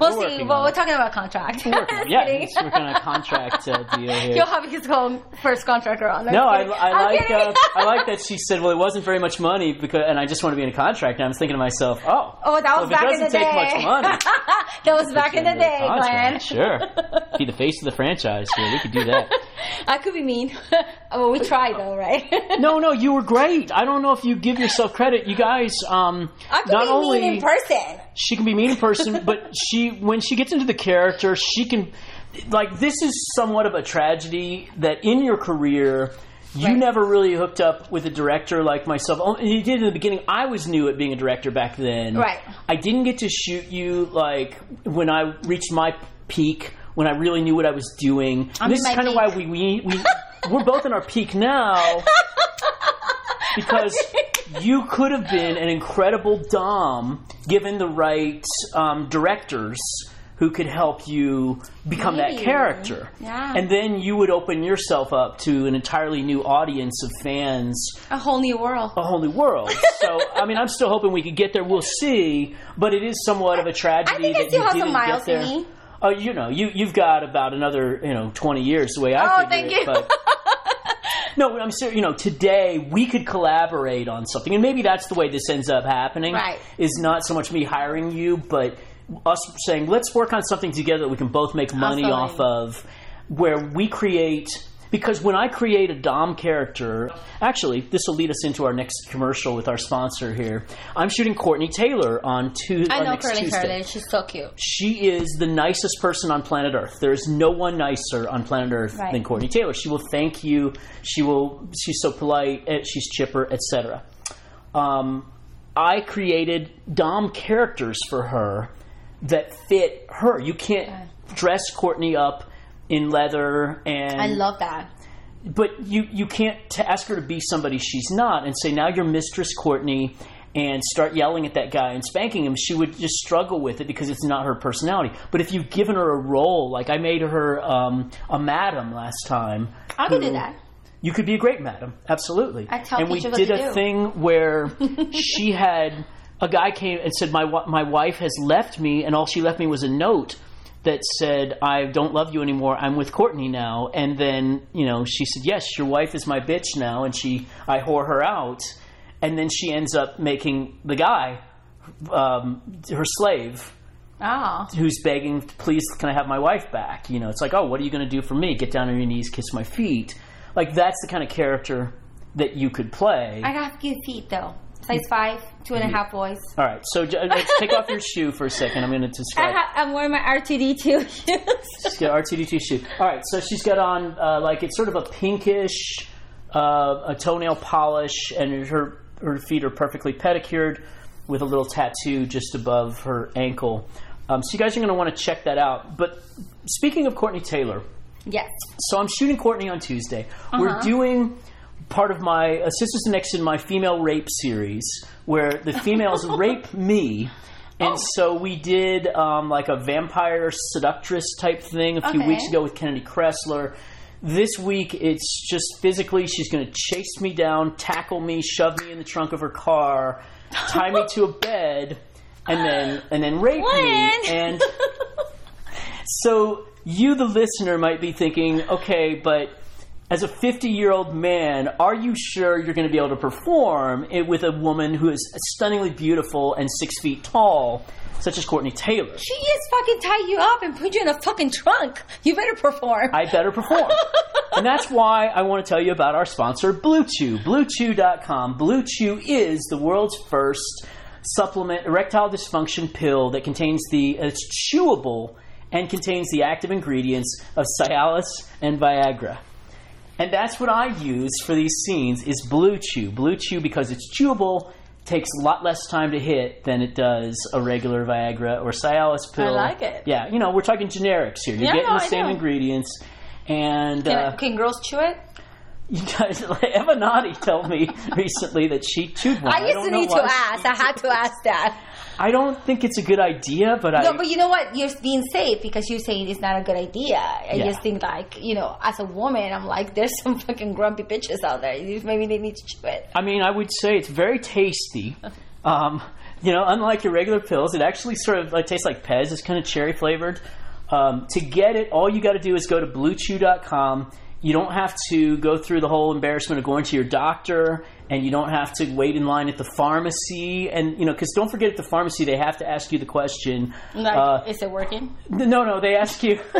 We'll we're see. Well, we're it. talking about contract. We're working on Yeah, he's working on a contract uh, deal here. He'll have his own first contractor on. No, I, I'm I like uh, I like that she said, "Well, it wasn't very much money because," and I just want to be in a contract. And I was thinking to myself, "Oh, Oh, that well, was if back in doesn't the take day. much money, that was back in the day. Glenn. Sure, be the face of the franchise here. We could do that. I could be mean. well, we tried though, right? No, no, you were great. I don't know if you give yourself credit. You guys, um, I could not be only mean in person. she can be mean in person, but she when she gets into the character, she can like this is somewhat of a tragedy that in your career you Right. never really hooked up with a director like myself. Oh, You did in the beginning. I was new at being a director back then. Right. I didn't get to shoot you like when I reached my peak when I really knew what I was doing. I'm this is kind of why we we, we we're both in our peak now because you could have been an incredible dom given the right um, directors who could help you become that character. Yeah. And then you would open yourself up to an entirely new audience of fans, A whole new world. a whole new world. so, I mean, I'm still hoping we could get there. We'll see. But it is somewhat of a tragedy I think I that still you have some miles get in there. me. Oh, you know, you you've got about another you know 20 years the way I think. Oh, figure thank it, you. but- no, I'm serious. You know, today we could collaborate on something, and maybe that's the way this ends up happening. Right. Is not so much me hiring you, but us saying let's work on something together that we can both make money off of, where we create. Because when I create a Dom character, actually, this will lead us into our next commercial with our sponsor here. I'm shooting Courtney Taylor on Tuesday. I know Tuesday Curly. She's so cute. she is the nicest person on planet Earth. There is no one nicer on planet Earth Right. than Courtney Taylor. She will thank you. She will. She's so polite. eh, She's chipper, etc. Um, I created Dom characters for her that fit her. You can't dress Courtney up in leather and I love that. but you you can't t- ask her to be somebody she's not and say now you're mistress courtney and start yelling at that guy and spanking him she would just struggle with it because it's not her personality but if you've given her a role like i made her um, a madam last time I could do that. you could be a great madam absolutely I tell and we did a do. thing where she had a guy came and said my my wife has left me and all she left me was a note that said I don't love you anymore. I'm with Courtney now. And then you know she said yes, your wife is my bitch now, and she I whore her out. And then she ends up making the guy um, her slave Oh. who's begging, please, can I have my wife back? You know, it's like, oh, what are you going to do for me? Get down on your knees, kiss my feet. Like, that's the kind of character that you could play. I got cute feet though. Size five, two and a half boys. All right, so j- let's take off your shoe for a second. I'm going to I describe. ha- I'm wearing my R2D2 She's shoes. got R2D2 shoe. All right, so she's got on uh, like it's sort of a pinkish, uh, a toenail polish, and her her feet are perfectly pedicured with a little tattoo just above her ankle. Um, so you guys are going to want to check that out. But speaking of Courtney Taylor, yes. so I'm shooting Courtney on Tuesday. Uh-huh. We're doing part of my uh, Sisters in Action, my female rape series, where the females rape me. And Oh. so we did um, like a vampire seductress type thing a few Okay. weeks ago with Kennedy Kressler. This week, it's just physically, she's going to chase me down, tackle me, shove me in the trunk of her car, tie me to a bed, and then and then rape me. And so you, the listener, might be thinking, okay, but as a 50 year old man, are you sure you're going to be able to perform it with a woman who is stunningly beautiful and six feet tall, such as Courtney Taylor? She is fucking tie you up and put you in a fucking trunk. You better perform. I better perform. and that's why I want to tell you about our sponsor, Blue Chew. BlueChew.com. Blue Chew is the world's first supplement erectile dysfunction pill that contains the it's chewable and contains the active ingredients of Cialis and Viagra. And that's what I use for these scenes is Blue Chew. Blue Chew because it's chewable takes a lot less time to hit than it does a regular Viagra or Cialis pill. I like it. Yeah, you know, we're talking generics here. You're Yeah, getting no, the I same know. ingredients. And Can, uh, can girls chew it? You guys, like, Eva Notty told me recently that she chewed one. I used don't to need to ask. I had to ask that. I don't think it's a good idea, but I. No, but you know what? You're being safe because you're saying it's not a good idea. I Yeah. just think like, you know, as a woman, I'm like, there's some fucking grumpy bitches out there. Maybe they need to chew it. I mean, I would say it's very tasty. Um, you know, unlike your regular pills, it actually sort of like tastes like Pez. It's kind of cherry flavored. Um, to get it, all you got to do is go to BlueChew.com. You don't have to go through the whole embarrassment of going to your doctor, and you don't have to wait in line at the pharmacy. And you know, because don't forget at the pharmacy they have to ask you the question. Like, uh, is it working? no, no, they ask you,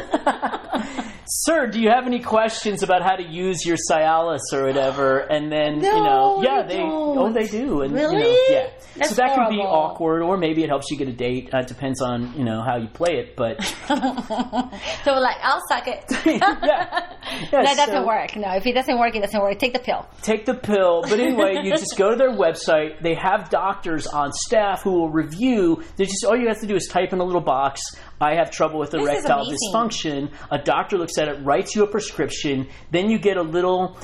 Sir, do you have any questions about how to use your Cialis or whatever? And then, you know, yeah, they don't. oh, they do. And, you know, yeah. That's so that can be awkward, or maybe it helps you get a date. Uh, it depends on, you know, how you play it. But, So like, I'll suck it. yeah. yeah that doesn't work. No, if it doesn't work, it doesn't work. Take the pill. Take the pill. But anyway, you just go to their website. They have doctors on staff who will review. They just, all you have to do is type in a little box. I have trouble with erectile dysfunction. A doctor looks at it, writes you a prescription. Then you get a little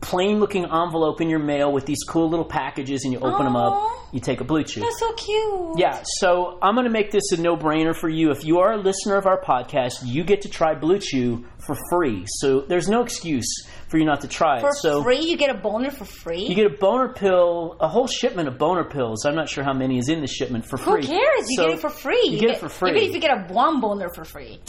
plain looking envelope in your mail with these cool little packages and you open them up. You take a blue chew. That's so cute. Yeah, so I'm going to make this a no brainer for you. If you are a listener of our podcast, you get to try Blue Chew for free. So there's no excuse for you not to try it. For so free, you get a boner for free. you get a boner pill, a whole shipment of boner pills. I'm not sure how many is in the shipment for Who free. Who cares? You So get it for free. You get it for free. Even if you get a one boner for free.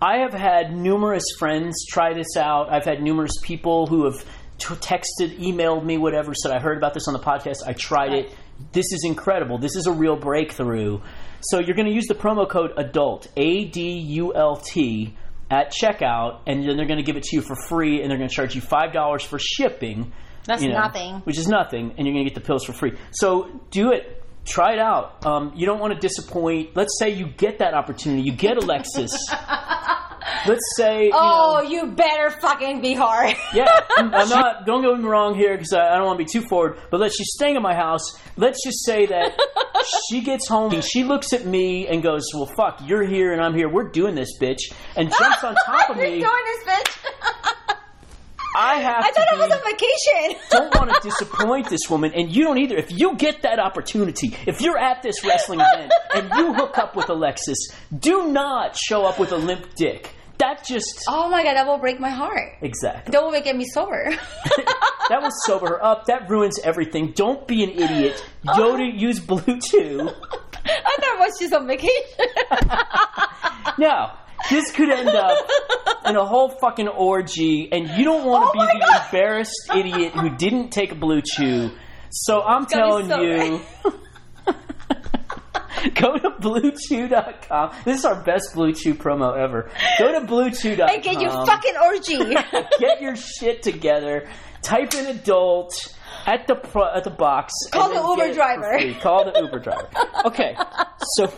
I have had numerous friends try this out. I've had numerous people who have t- texted, emailed me, whatever, said I heard about this on the podcast. I tried it. This is incredible. This is a real breakthrough. So you're going to use the promo code ADULT, A D U L T, at checkout, and then they're going to give it to you for free, and they're going to charge you five dollars for shipping. That's you know, nothing. Which is nothing, and you're going to get the pills for free. So do it. Try it out. Um, you don't want to disappoint. Let's say you get that opportunity. You get Alexis. Let's say. you Oh, know- you better fucking be hard. yeah, I'm, I'm not. Don't get me wrong here because I, I don't want to be too forward. But let's she's staying at my house. Let's just say that she gets home and she looks at me and goes, "Well, fuck, you're here and I'm here. We're doing this, bitch," and jumps on top of me. doing this, bitch. I have I thought I was on vacation. don't want to disappoint this woman, and you don't either. If you get that opportunity, if you're at this wrestling event and you hook up with Alexis, do not show up with a limp dick. That just oh my god, that will break my heart. exactly. That will make me sober. that will sober her up. That ruins everything. Don't be an idiot. Yoda use Blue Chew. I thought it was just on vacation. No, this could end up in a whole fucking orgy, and you don't want to Oh be the God. embarrassed idiot who didn't take a Blue Chew. So I'm telling so you. Go to bluechew.com. This is our best Blue Chew promo ever. Go to bluechew.com. and get your fucking orgy. get your shit together. Type in adult at the pro- at the box. Call the Uber get it for driver. Call the Uber driver. Okay, so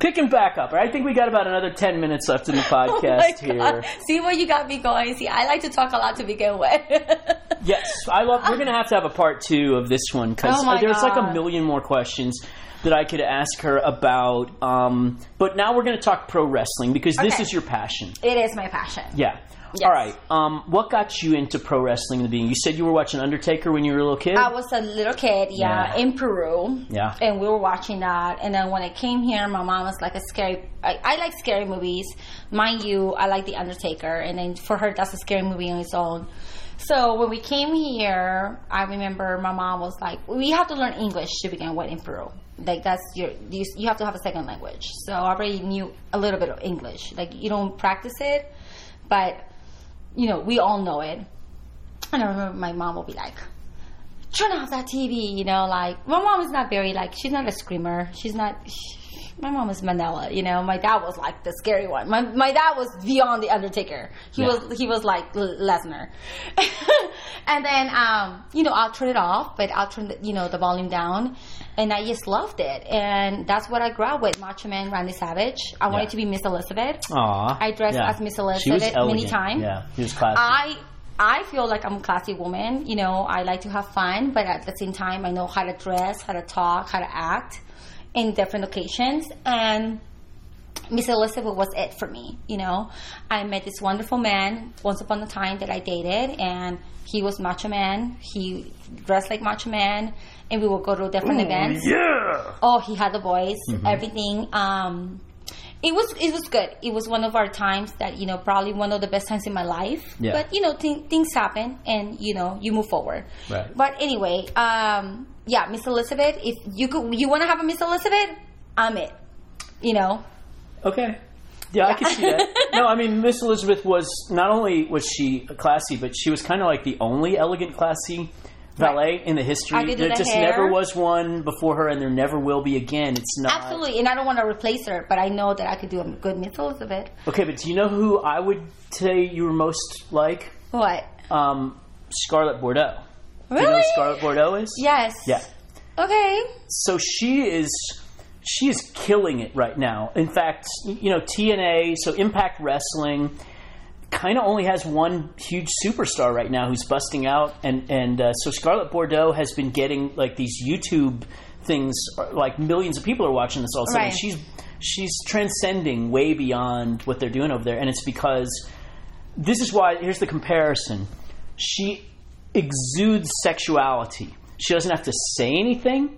picking back up. I think we got about another ten minutes left in the Oh podcast God. here. See where you got me going. See, I like to talk a lot to begin with. Yes, I love. We're gonna have to have a part two of this one because Oh there's like a million more questions that I could ask her about. Um, but now we're gonna talk pro wrestling because this Okay. is your passion. it is my passion. Yeah. Yes. All right. Um, what got you into pro wrestling in the beginning? You said you were watching Undertaker when you were a little kid. I was a little kid, yeah, Yeah. in Peru. Yeah. And we were watching that. And then when I came here, my mom was like a scary. I, I like scary movies. Mind you, I like The Undertaker. And then for her, that's a scary movie on its own. So when we came here, I remember my mom was like, "We have to learn English to begin with in Peru. Like that's your you, you have to have a second language." So I already knew a little bit of English. Like you don't practice it, but you know we all know it. And I remember my mom will be like, turn off that TV, you know, like my mom is not very like she's not a screamer. She's not she, my mom is Manila, you know. My dad was like the scary one. My my dad was beyond the Undertaker. He Yeah. was he was like L- Lesnar. and then um, you know, I'll turn it off, but I'll turn the, you know the volume down, and I just loved it. And that's what I grew up with, Macho Man Randy Savage. I wanted to be Miss Elizabeth. Aw. I dressed Yeah. as Miss was Elizabeth many times. Yeah, she was classy. I I feel like I'm a classy woman. You know, I like to have fun, but at the same time, I know how to dress, how to talk, how to act in different occasions. And Miss Elizabeth was it for me. You know, I met this wonderful man once upon a time that I dated, and he was macho man. He dressed like macho man, and we would go to different events. Yeah. Oh, he had the voice, everything. Um, it was it was good. It was one of our times that you know probably one of the best times in my life. Yeah. But you know th- things happen, and you know you move forward. Right. But anyway, um, yeah, Miss Elizabeth. If you could, you want to have a Miss Elizabeth, I'm it. You know. Okay. Yeah, I can see that. No, I mean, Miss Elizabeth was not only was she classy, but she was kind of like the only elegant, classy valet in the history. I there the just hair. never was one before her, and there never will be again. It's not Absolutely, and I don't want to replace her, but I know that I could do a good Miss Elizabeth. Okay, but do you know who I would say you were most like? What? Um, Scarlett Bordeaux. Do you know Really? who Scarlett Bordeaux is? Yes. Yeah. Okay. so she is she is killing it right now. In fact, you know TNA, so Impact Wrestling, kind of only has one huge superstar right now who's busting out, and and uh, so Scarlett Bordeaux has been getting like these YouTube things, like millions of people are watching this all of a sudden. Right. She's she's transcending way beyond what they're doing over there, and it's because this is why. Here's the comparison. She exudes sexuality. She doesn't have to say anything.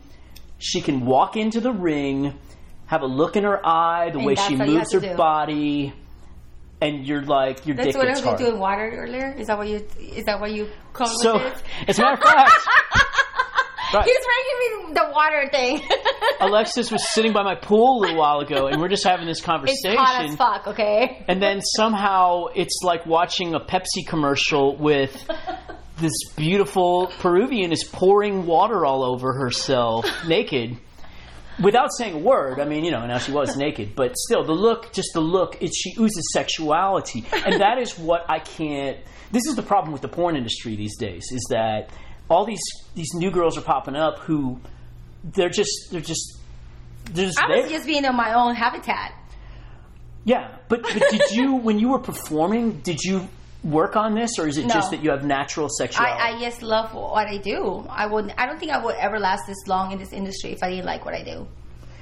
She can walk into the ring, have a look in her eye, the And way she moves her do. body, and you're like your That's dick what I was hard. doing water earlier. Is that what you? Is that what you call So, it? as a matter of fact, right, He's bringing me the water thing. Alexis was sitting by my pool a little while ago, and we're just having this conversation. it's hot as fuck. Okay. and then somehow it's like watching a Pepsi commercial with this beautiful Peruvian is pouring water all over herself naked without saying a word. I mean, you know, now she was naked, but still the look, just the look, it, she oozes sexuality. And that is what I can't this is the problem with the porn industry these days is that all these these new girls are popping up who they're just they're just they're just I was there. just being in my own habitat. Yeah, but, but did you, when you were performing, did you work on this, or is it No. just that you have natural sexuality? I, I just love what I do. I would. I don't think I would ever last this long in this industry if I didn't like what I do.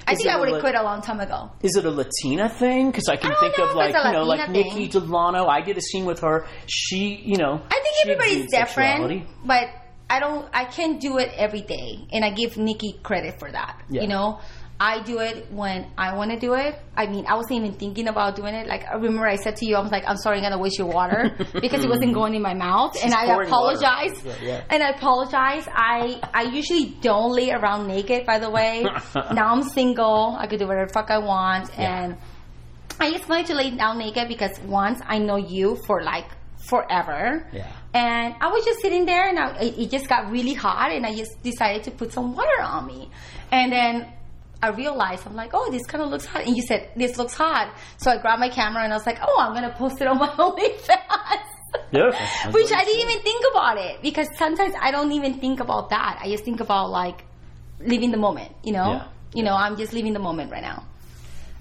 I Is think I would have quit a long time ago. is it a Latina thing? Because I can I think know of like you know, like Latina Nikki. Delano. I did a scene with her. She, you know, I think everybody's different, but I don't. I can't do it every day, and I give Nikki credit for that. Yeah. You know, I do it when I want to do it. I mean, I wasn't even thinking about doing it. Like I remember, I said to you, I was like, "I'm sorry, I'm gonna waste your water because it wasn't going in my mouth," and I apologize. Yeah, yeah. And I apologize. I I usually don't lay around naked. By the way, now I'm single. I could do whatever the fuck I want, and I just wanted to lay down naked because once I know you for like forever. Yeah. And I was just sitting there, and I, it just got really hot, and I just decided to put some water on me. And then I realized, I'm like, oh, this kind of looks hot. And you said, this looks hot. So I grabbed my camera, and I was like, oh, I'm going to post it on my OnlyFans. Yeah, Which I didn't even think about it because sometimes I don't even think about that. I just think about like living the moment, you know? Yeah. You know, I'm just living the moment right now.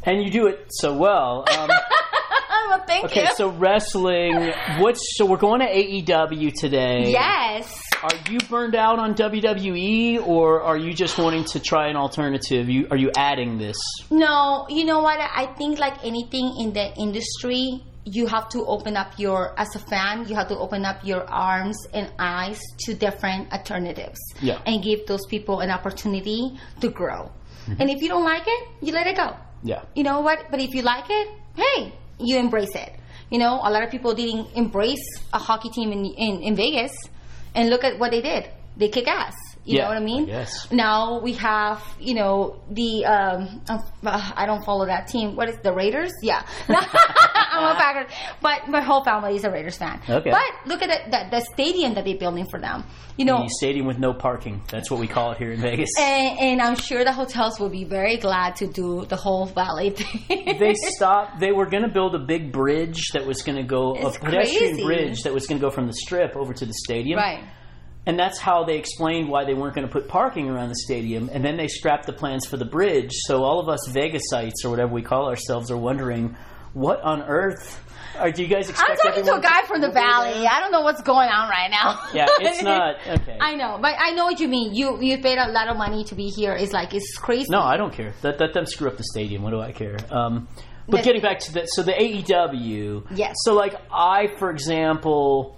and you do it so well. Um, well, thank okay, you. so wrestling. What's so we're going to AEW today. yes. Are you burned out on WWE, or are you just wanting to try an alternative? You are you adding this? No, you know what? I think like anything in the industry, you have to open up your, as a fan, you have to open up your arms and eyes to different alternatives. Yeah. And give those people an opportunity to grow. Mm-hmm. And if you don't like it, you let it go. Yeah. You know what? But if you like it, hey, you embrace it. You know, a lot of people didn't embrace a hockey team in, in, in Vegas, and look at what they did. They kick ass. You Yeah, know what I mean? Yes. Now we have, you know, the um, uh, I don't follow that team. What is the Raiders? Yeah, I'm a Packers, but my whole family is a Raiders fan. Okay. But look at the, the, the stadium that they're building for them. You know, The stadium with no parking. That's what we call it here in Vegas. and, and I'm sure the hotels will be very glad to do the whole valley thing. they stopped. They were going to build a big bridge that was going to go It's a pedestrian crazy. bridge that was going to go from the strip over to the stadium. right. And that's how they explained why they weren't going to put parking around the stadium. And then they scrapped the plans for the bridge. So all of us Vegasites or whatever we call ourselves are wondering, what on earth? Are, do you guys? I'm talking to a guy from the there? valley. I don't know what's going on right now. Yeah, it's not okay. I know, but I know what you mean. You you paid a lot of money to be here. It's like it's crazy. No, I don't care. Let, let them screw up the stadium. What do I care? Um, But getting back to that, so the AEW. Yes. So like I, for example,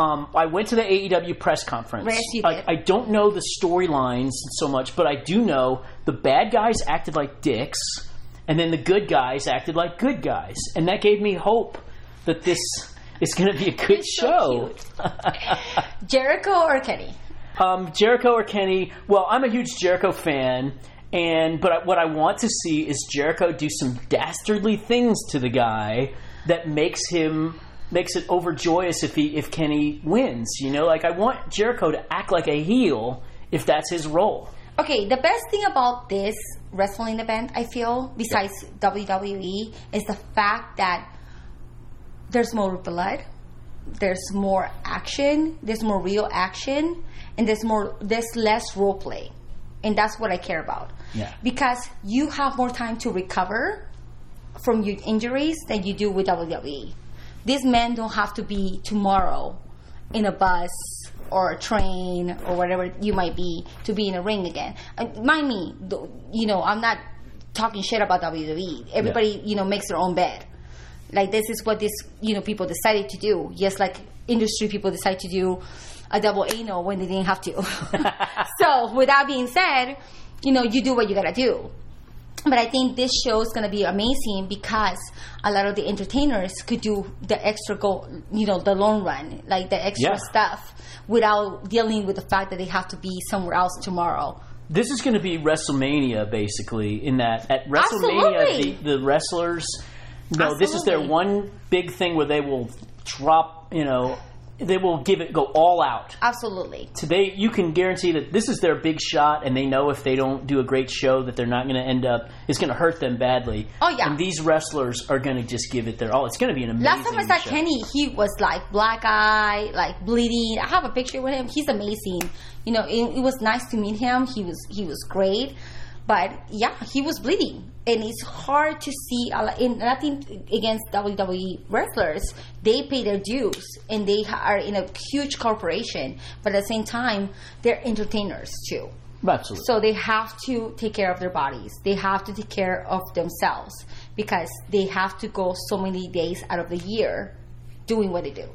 um, I went to the AEW press conference. Yes, you I, did. I don't know the storylines so much, but I do know the bad guys acted like dicks, and then the good guys acted like good guys, and that gave me hope that this is going to be a good It's so show. Jericho or Kenny? um, Jericho or Kenny? Well, I'm a huge Jericho fan. And but I, what I want to see is Jericho do some dastardly things to the guy that makes him makes it overjoyous if he if Kenny wins. You know, like I want Jericho to act like a heel if that's his role. Okay, the best thing about this wrestling event, I feel, besides WWE, is the fact that there's more blood, there's more action, there's more real action, and there's more there's less role play, and that's what I care about. Yeah. Because you have more time to recover from your injuries than you do with WWE. These men don't have to be tomorrow in a bus or a train or whatever you might be to be in a ring again. And mind me, you know, I'm not talking shit about WWE. Everybody, you know, makes their own bed. Like this is what this, you know, people decided to do. Just like industry people decide to do a double anal when they didn't have to. so, with that being said, you know, you do what you gotta do but I think this show is going to be amazing because a lot of the entertainers could do the extra go, you know, the long run, like the extra Yeah. stuff, without dealing with the fact that they have to be somewhere else tomorrow. This is going to be WrestleMania, basically. In that at WrestleMania, the, the wrestlers, no, this is their one big thing where they will drop. You know, they will give it go all out. Absolutely. today you can guarantee that this is their big shot and they know if they don't do a great show that they're not going to end up it's going to hurt them badly Oh, yeah. and these wrestlers are going to just give it their all it's going to be an amazing Last time I saw show. Kenny, he was like black eye, like bleeding. I have a picture with him. He's amazing. You know, it, it was nice to meet him. He was he was great, but yeah, he was bleeding, and it's hard to see. In nothing against WWE wrestlers, they pay their dues, and they are in a huge corporation. But at the same time, they're entertainers too. absolutely So they have to take care of their bodies. They have to take care of themselves because they have to go so many days out of the year doing what they do.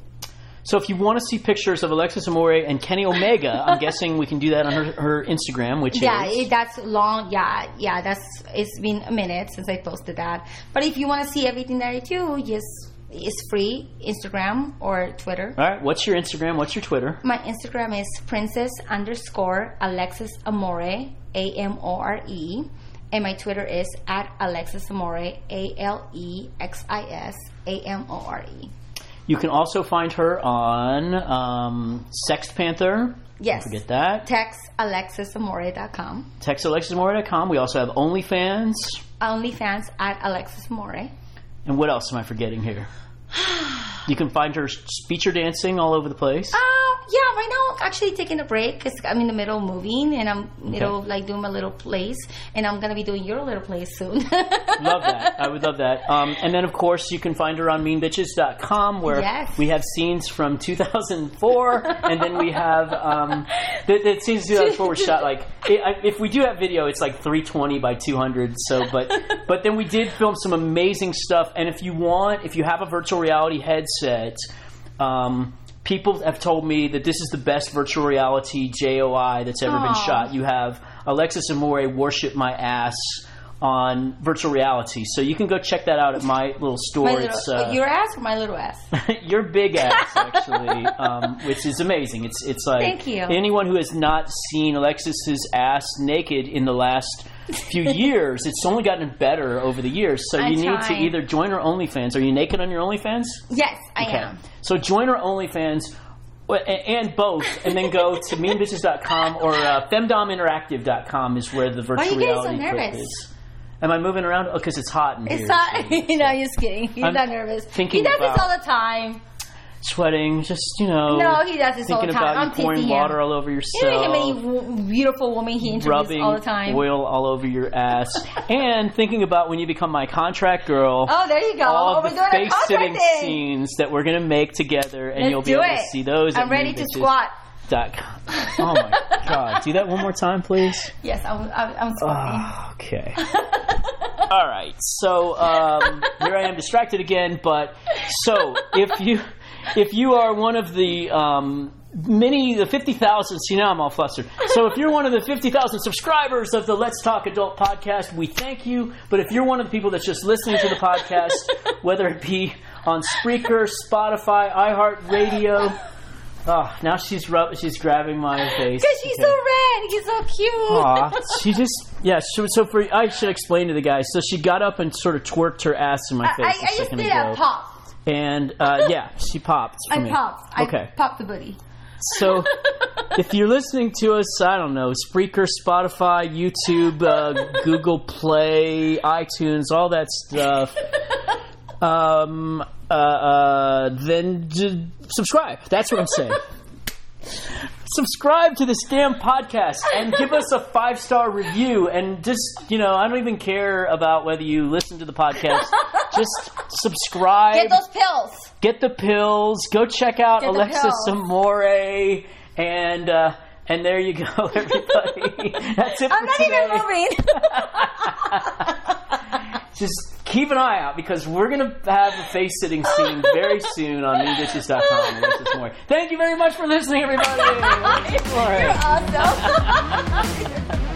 So if you want to see pictures of alexis amore and kenny omega i'm guessing we can do that on her, her instagram which Yeah, is that's long. Yeah, yeah, that's it's been a minute since I posted that. But if you want to see everything that I do, yes, it's free. Instagram or Twitter. all right what's your instagram what's your twitter My Instagram is princess underscore Alexis Amore, A M O R E. And my Twitter is at Alexis Amore, A L E X I S A M O R E. you can also find her on um, SextPanther Yes. forget that Text alexisamore.com. textalexismore.com we also have onlyfans OnlyFans at Alexis Amore. And what else am I forgetting here? You can find her feature dancing all over the place. Uh, yeah, right now I'm actually taking a break because I'm in the middle of moving and I'm middle Okay. like doing my little place and I'm gonna be doing your little place soon. love that. I would love that. Um, and then, of course, you can find her on meanbitches.com where Yes. we have scenes from 2004. and then we have um, the, the scenes in 2004 were shot like, i I- if we do have video, it's like 320 by 200. So, but, but then we did film some amazing stuff. And if you want, if you have a virtual reality headset, um, people have told me that this is the best virtual reality JOI that's ever been shot. You have Alexis Amore worship my ass on virtual reality, so you can go check that out at my little store. my little, it's uh, your ass or my little ass? your big ass actually, um, which is amazing. It's it's like Thank you. anyone who has not seen Alexis's ass naked in the last few years, it's only gotten better over the years. So I'm you need to either join her OnlyFans. Are you naked on your OnlyFans? Yes, I Okay. am. So join our OnlyFans and both, and then go to meanbitches.com or uh, femdominteractive.com is where the virtual Why are you getting so reality nervous? is. Am I moving around? Oh, because it's hot in It's here. not. so- no, you're just kidding. He's I'm not nervous. thinking he does this all the time. Sweating, just, you know. No, he does this all Thinking the time. about I'm you pouring water all over You yourself. know how many w- beautiful women he rubbing all the time. oil all over your ass, and thinking about when you become my contract girl. Oh, there you go. all oh, the face sitting scenes that we're going to make together, and Let's you'll be able it. to see those. I'm ready to squat. Dot com. Oh my god! Do that one more time, please. Yes, I'm. I'm, I'm squatting. Oh, okay. All right, so um, here I am distracted again. But so if you if you are one of the um, many the fifty thousand, see now I'm all flustered. So if you're one of the fifty thousand subscribers of the Let's Talk Adult podcast, we thank you. But if you're one of the people that's just listening to the podcast, whether it be on Spreaker, Spotify, iHeartRadio. Oh, now she's rub- she's grabbing my face. Because she's so red. He's so cute. Aw, she just yeah. So, so for I should explain to the guys. So she got up and sort of twerked her ass in my face I a just did ago, a pop. and uh, yeah, she popped. For I me. popped. Okay. I popped the booty. So if you're listening to us, I don't know, Spreaker, Spotify, YouTube, uh, Google Play, iTunes, all that stuff. Um, uh, uh, then j- subscribe. That's what I'm saying. subscribe to this damn podcast and give us a five star review. And just, you know, I don't even care about whether you listen to the podcast. Just subscribe. Get those pills. Get the pills. Go check out Get Alexis pills. And, uh, and there you go, everybody. That's it I'm not today. even moving. Just keep an eye out because we're going to have a face sitting scene very soon on newditches.com. Alexis Amore. Thank you very much for listening, everybody. You're awesome.